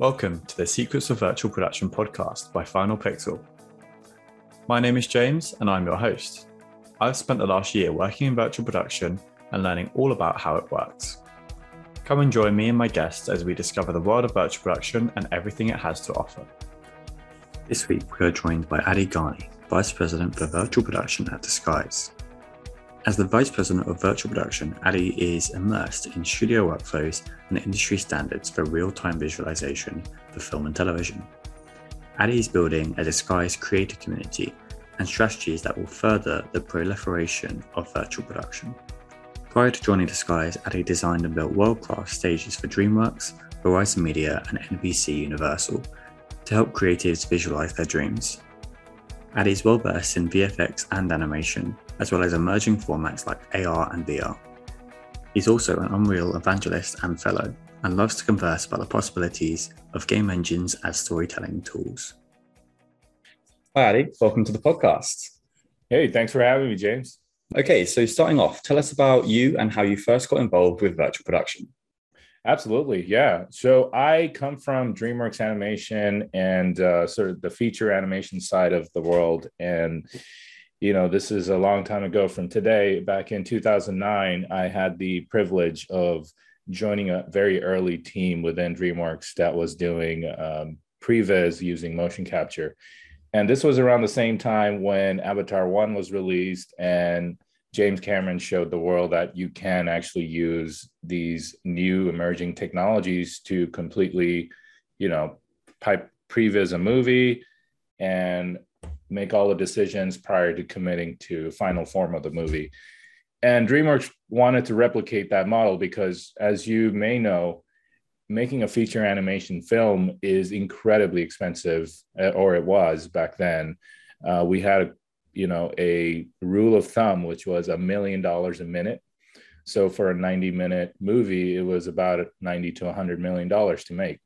Welcome to the Secrets of Virtual Production podcast by Final Pixel. My name is James and I'm your host. I've spent the last year working in virtual production and learning all about how it works. Come and join me and my guests as we discover the world of virtual production and everything it has to offer. This week we are joined by Addy Ghani, Vice President for Virtual Production at Disguise. As the Vice President of Virtual Production, Addy is immersed in studio workflows and industry standards for real time visualization for film and television. Addy is building a Disguise creator community and strategies that will further the proliferation of virtual production. Prior to joining Disguise, Addy designed and built world class stages for DreamWorks, Verizon Media, and NBC Universal to help creatives visualize their dreams. Addy is well versed in VFX and animation, as well as emerging formats like AR and VR. He's also an Unreal evangelist and fellow, and loves to converse about the possibilities of game engines as storytelling tools. Hi, Addy. Welcome to the podcast. Hey, thanks for having me, James. Okay, so starting off, tell us about you and how you first got involved with virtual production. Absolutely, yeah. So I come from DreamWorks Animation and uh, sort of the feature animation side of the world, and you know, this is a long time ago from today. Back in 2009, I had the privilege of joining a very early team within DreamWorks that was doing um, previs using motion capture. And this was around the same time when Avatar 1 was released and James Cameron showed the world that you can actually use these new emerging technologies to completely, you know, pipe previs a movie and make all the decisions prior to committing to final form of the movie. And DreamWorks wanted to replicate that model because, as you may know, making a feature animation film is incredibly expensive, uh, or it was back then. Uh, we had, you know, a rule of thumb which was a million dollars a minute. So for a 90 minute movie, it was about 90 to 100 million dollars to make.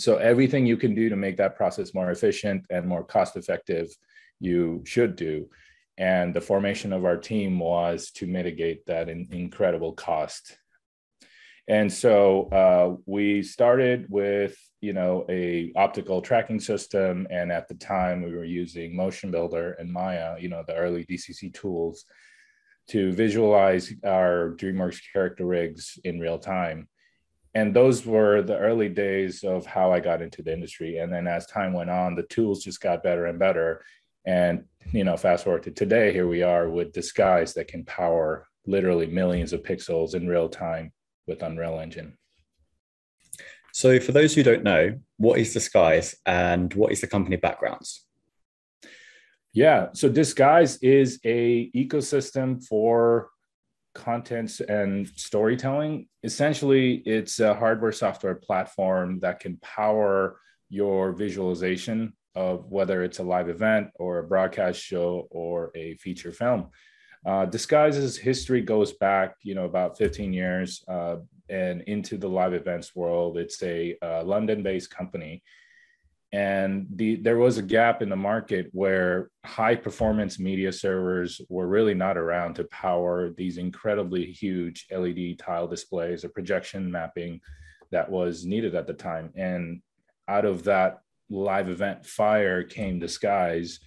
So everything you can do to make that process more efficient and more cost effective, you should do. And the formation of our team was to mitigate that in, incredible cost. And so uh, we started with you know a optical tracking system, and at the time we were using Motion Builder and Maya, you know the early DCC tools, to visualize our DreamWorks character rigs in real time and those were the early days of how I got into the industry. And then as time went on, the tools just got better and better. And you know, fast forward to today, here we are with Disguise that can power literally millions of pixels in real time with Unreal Engine. So, for those who don't know, what is Disguise and what is the company backgrounds? Yeah, so Disguise is a ecosystem for content and storytelling. Essentially, it's a hardware software platform that can power your visualization of whether it's a live event or a broadcast show or a feature film. Uh, Disguise's history goes back, you know, about 15 years uh, and into the live events world. It's a uh, London-based company and the there was a gap in the market where high performance media servers were really not around to power these incredibly huge led tile displays or projection mapping that was needed at the time. And out of that live event fire came disguise.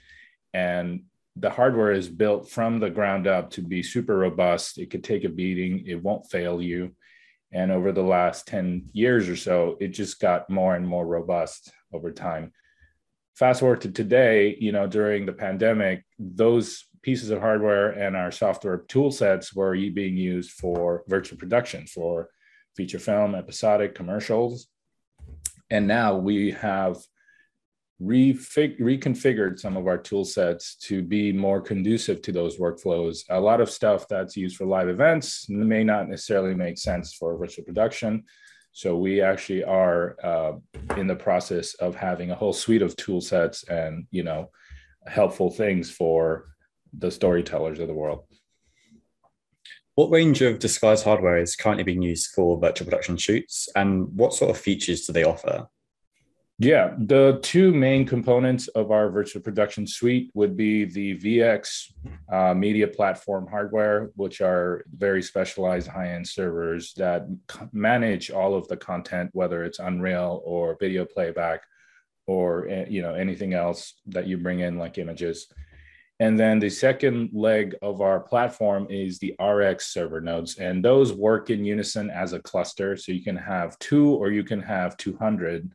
And the hardware is built from the ground up to be super robust. It could take a beating. It won't fail you and over the last 10 years or so it just got more and more robust over time. Fast forward to today, you know, during the pandemic, those pieces of hardware and our software tool sets were being used for virtual production for feature film, episodic commercials. And now we have refig- reconfigured some of our tool sets to be more conducive to those workflows. A lot of stuff that's used for live events may not necessarily make sense for virtual production. So we actually are uh, in the process of having a whole suite of tool sets and you know helpful things for the storytellers of the world. What range of disguise hardware is currently being used for virtual production shoots, and what sort of features do they offer? Yeah, the two main components of our virtual production suite would be the VX uh, media platform hardware, which are very specialized high end servers that manage all of the content, whether it's Unreal or video playback or eh, you know anything else that you bring in like images. And then the second leg of our platform is the RX server nodes, and those work in unison as a cluster. So you can have two or you can have 200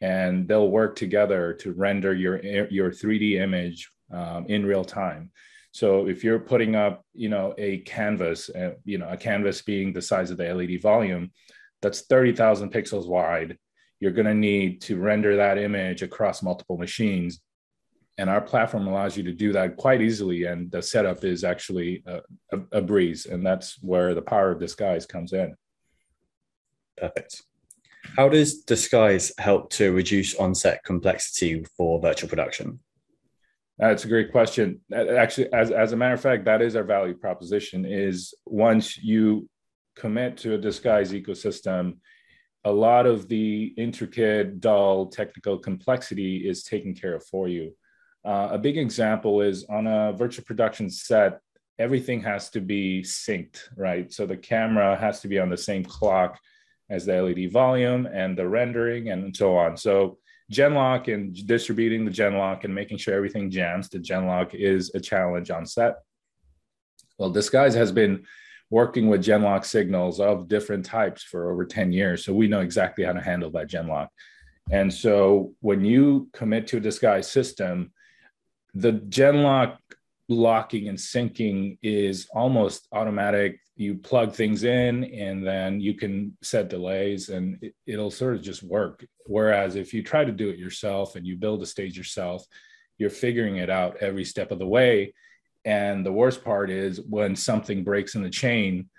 and they'll work together to render your your 3D image um, in real time. So if you're putting up, you know, a canvas, uh, you know, a canvas being the size of the LED volume, that's 30,000 pixels wide. You're going to need to render that image across multiple machines. And our platform allows you to do that quite easily. And the setup is actually a, a, a breeze. And that's where the power of disguise comes in. Perfect. How does Disguise help to reduce on-set complexity for virtual production? That's a great question. Actually, as, as a matter of fact, that is our value proposition is once you commit to a Disguise ecosystem, a lot of the intricate, dull technical complexity is taken care of for you. Uh, a big example is on a virtual production set, everything has to be synced, right? So the camera has to be on the same clock as the LED volume and the rendering and so on. So Genlock and distributing the Genlock and making sure everything jams to Genlock is a challenge on set. Well, Disguise has been working with Genlock signals of different types for over 10 years. So we know exactly how to handle that Genlock. And so when you commit to a Disguise system, the Genlock locking and syncing is almost automatic. You plug things in and then you can set delays and it, will sort of just work. Whereas if you try to do it yourself and you build a stage yourself you're figuring it out every step of the way. And the worst part is when something breaks in the chain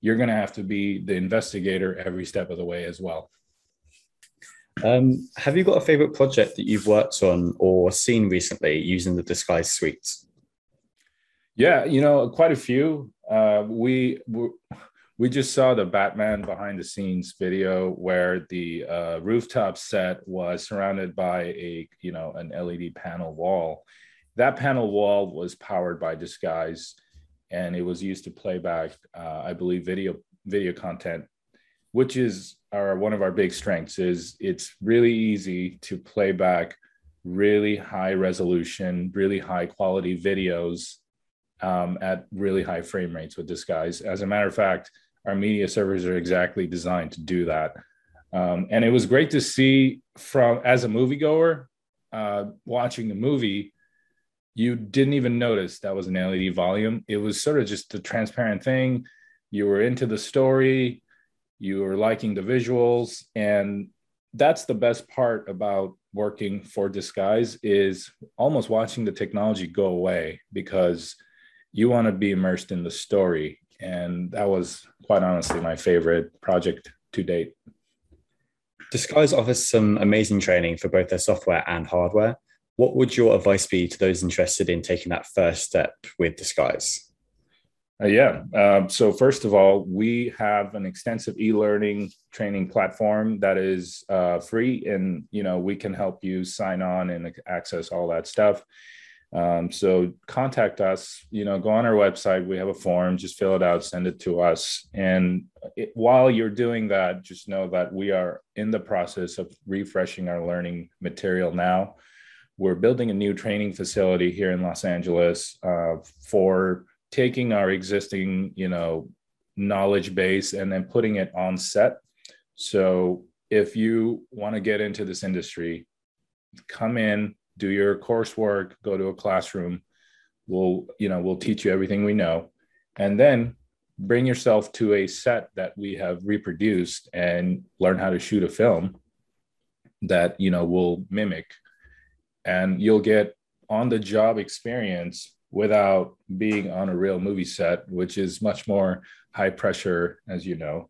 you're going to have to be the investigator every step of the way as well. Um, have you got a favorite project that you've worked on or seen recently using the disguise suite yeah, you know, quite a few. Uh, we we just saw the Batman behind the scenes video where the uh, rooftop set was surrounded by a you know an LED panel wall. That panel wall was powered by Disguise, and it was used to play back, uh, I believe, video video content, which is our one of our big strengths. Is it's really easy to play back really high resolution, really high quality videos um, at really high frame rates with Disguise. As a matter of fact, our media servers are exactly designed to do that. Um, and it was great to see from as a moviegoer uh, watching the movie, you didn't even notice that was an LED volume. It was sort of just a transparent thing. You were into the story, you were liking the visuals, and that's the best part about working for Disguise is almost watching the technology go away because you want to be immersed in the story. And that was quite honestly my favorite project to date. Disguise offers some amazing training for both their software and hardware. What would your advice be to those interested in taking that first step with Disguise? Uh, yeah. Uh, so first of all, we have an extensive e-learning training platform that is uh, free, and you know we can help you sign on and access all that stuff. Um, so contact us, you know, go on our website. We have a form, just fill it out, send it to us. And it, while you're doing that, just know that we are in the process of refreshing our learning material now. We're building a new training facility here in Los Angeles uh, for taking our existing, you know, knowledge base and then putting it on set. So if you want to get into this industry, come in, do your coursework, go to a classroom. We'll, you know, we'll teach you everything we know. And then bring yourself to a set that we have reproduced and learn how to shoot a film that, you know, will mimic. And you'll get on the job experience without being on a real movie set, which is much more high pressure, as you know.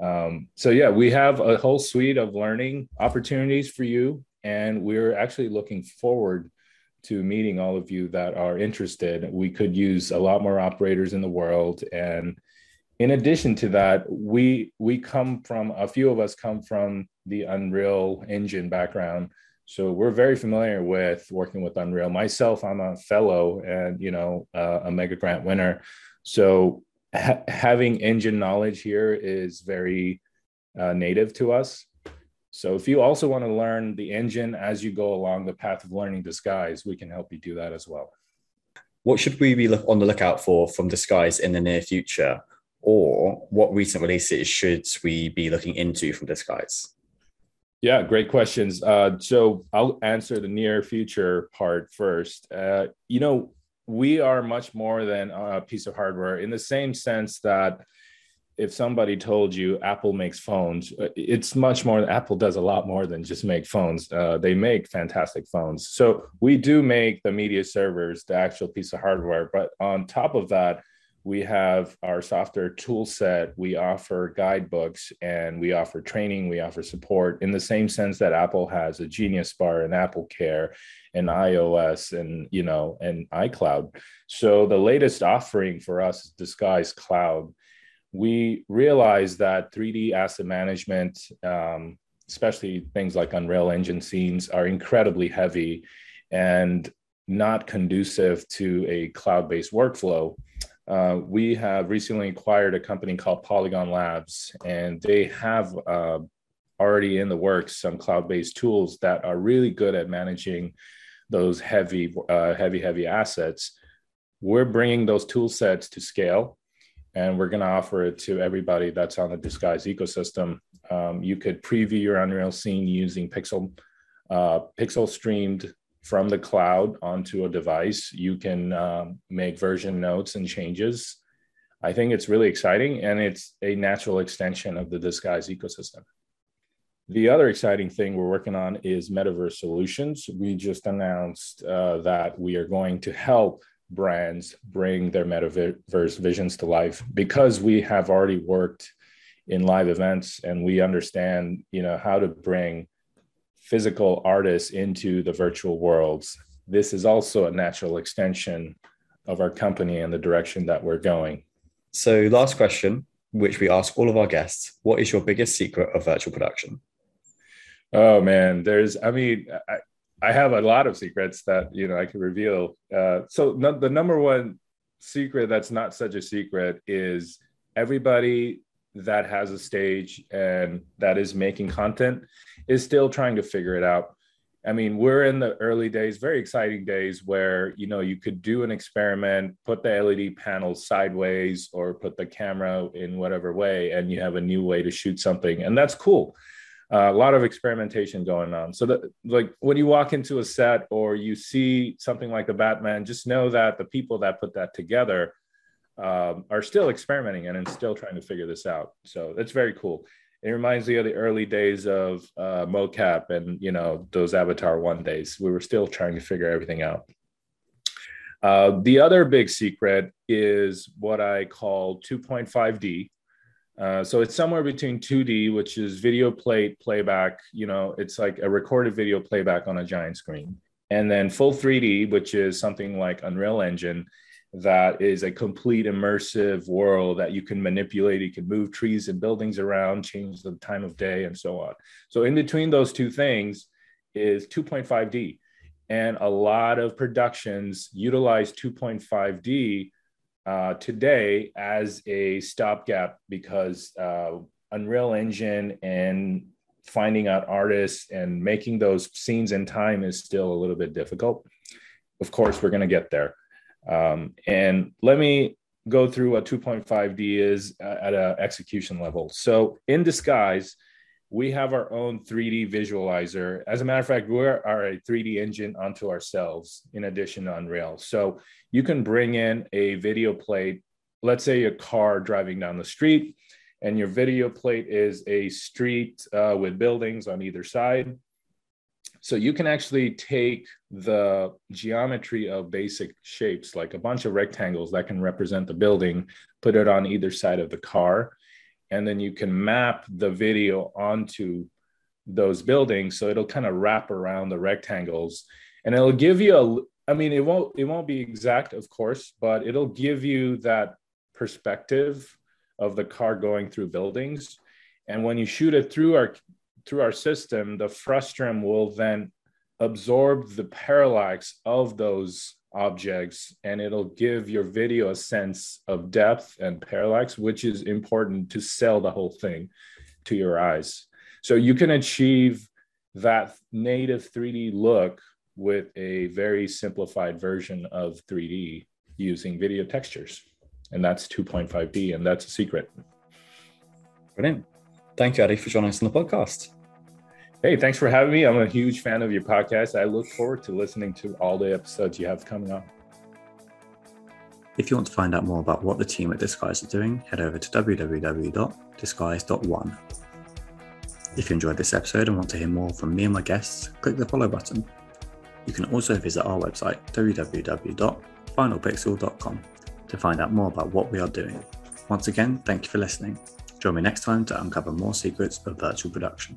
Um, so yeah, we have a whole suite of learning opportunities for you and we're actually looking forward to meeting all of you that are interested. We could use a lot more operators in the world. And in addition to that, we we come from a few of us come from the Unreal Engine background, so we're very familiar with working with Unreal. Myself, I'm a fellow and you know uh, a mega grant winner, so ha- having engine knowledge here is very uh, native to us. So if you also want to learn the engine as you go along the path of learning Disguise, we can help you do that as well. What should we be on the lookout for from Disguise in the near future? Or what recent releases should we be looking into from Disguise? Yeah, great questions. Uh, so I'll answer the near future part first. Uh, you know, we are much more than a piece of hardware in the same sense that if somebody told you Apple makes phones, uh, it's much more. Apple does a lot more than just make phones. Uh, they make fantastic phones. So we do make the media servers, the actual piece of hardware. But on top of that, we have our software tool set. We offer guidebooks and we offer training. We offer support in the same sense that Apple has a Genius Bar and Apple Care and iOS and you know and iCloud. So the latest offering for us is Disguise Cloud we realized that 3D asset management, um, especially things like Unreal Engine scenes, are incredibly heavy and not conducive to a cloud based workflow. Uh, we have recently acquired a company called Polygon Labs, and they have uh, already in the works some cloud based tools that are really good at managing those heavy, uh, heavy, heavy assets. We're bringing those tool sets to scale and we're going to offer it to everybody that's on the Disguise ecosystem. Um, you could preview your Unreal scene using Pixel, uh, Pixel streamed from the cloud onto a device. You can um, make version notes and changes. I think it's really exciting, and it's a natural extension of the Disguise ecosystem. The other exciting thing we're working on is metaverse solutions. We just announced uh, that we are going to help brands bring their metaverse visions to life because we have already worked in live events and we understand you know how to bring physical artists into the virtual worlds. This is also a natural extension of our company and the direction that we're going. So last question which we ask all of our guests what is your biggest secret of virtual production? Oh man there's i mean I, I have a lot of secrets that you know I can reveal. Uh, so no, the number one secret that's not such a secret is everybody that has a stage and that is making content is still trying to figure it out. I mean, we're in the early days, very exciting days where you know you could do an experiment, put the LED panels sideways, or put the camera in whatever way, and you have a new way to shoot something, and that's cool uh, a lot of experimentation going on. So that like when you walk into a set or you see something like the Batman, just know that the people that put that together um, are still experimenting and, and still trying to figure this out. So that's very cool. It reminds me of the early days of uh, mocap and you know those Avatar one days. We were still trying to figure everything out. Uh, the other big secret is what I call 2.5D, uh, so it's somewhere between 2D, which is video plate playback. You know, it's like a recorded video playback on a giant screen, and then full 3D, which is something like Unreal Engine, that is a complete immersive world that you can manipulate. You can move trees and buildings around, change the time of day, and so on. So in between those two things is 2.5D, and a lot of productions utilize 2.5D uh, today as a stopgap because uh, Unreal Engine and finding out artists and making those scenes in time is still a little bit difficult. Of course, we're going to get there. Um, and let me go through what 2.5D is uh, at an execution level. So, in Disguise, we have our own 3D visualizer. As a matter of fact, we are a 3D engine onto ourselves in addition to Unreal. So you can bring in a video plate, let's say a car driving down the street, and your video plate is a street uh, with buildings on either side. So you can actually take the geometry of basic shapes, like a bunch of rectangles that can represent the building, put it on either side of the car, and then you can map the video onto those buildings so it'll kind of wrap around the rectangles and it'll give you a i mean it won't it won't be exact of course but it'll give you that perspective of the car going through buildings. And when you shoot it through our through our system, the frustum will then absorb the parallax of those objects and it'll give your video a sense of depth and parallax, which is important to sell the whole thing to your eyes. So you can achieve that native 3D look with a very simplified version of 3D using video textures. And that's 2.5D, and that's a secret. Brilliant. Thank you, Addy, for joining us on the podcast. Hey, thanks for having me. I'm a huge fan of your podcast. I look forward to listening to all the episodes you have coming up. If you want to find out more about what the team at Disguise are doing, head over to www.disguise.one. If you enjoyed this episode and want to hear more from me and my guests, click the follow button. You can also visit our website, www.finalpixel.com, to find out more about what we are doing. Once again, thank you for listening. Join me next time to uncover more secrets of virtual production.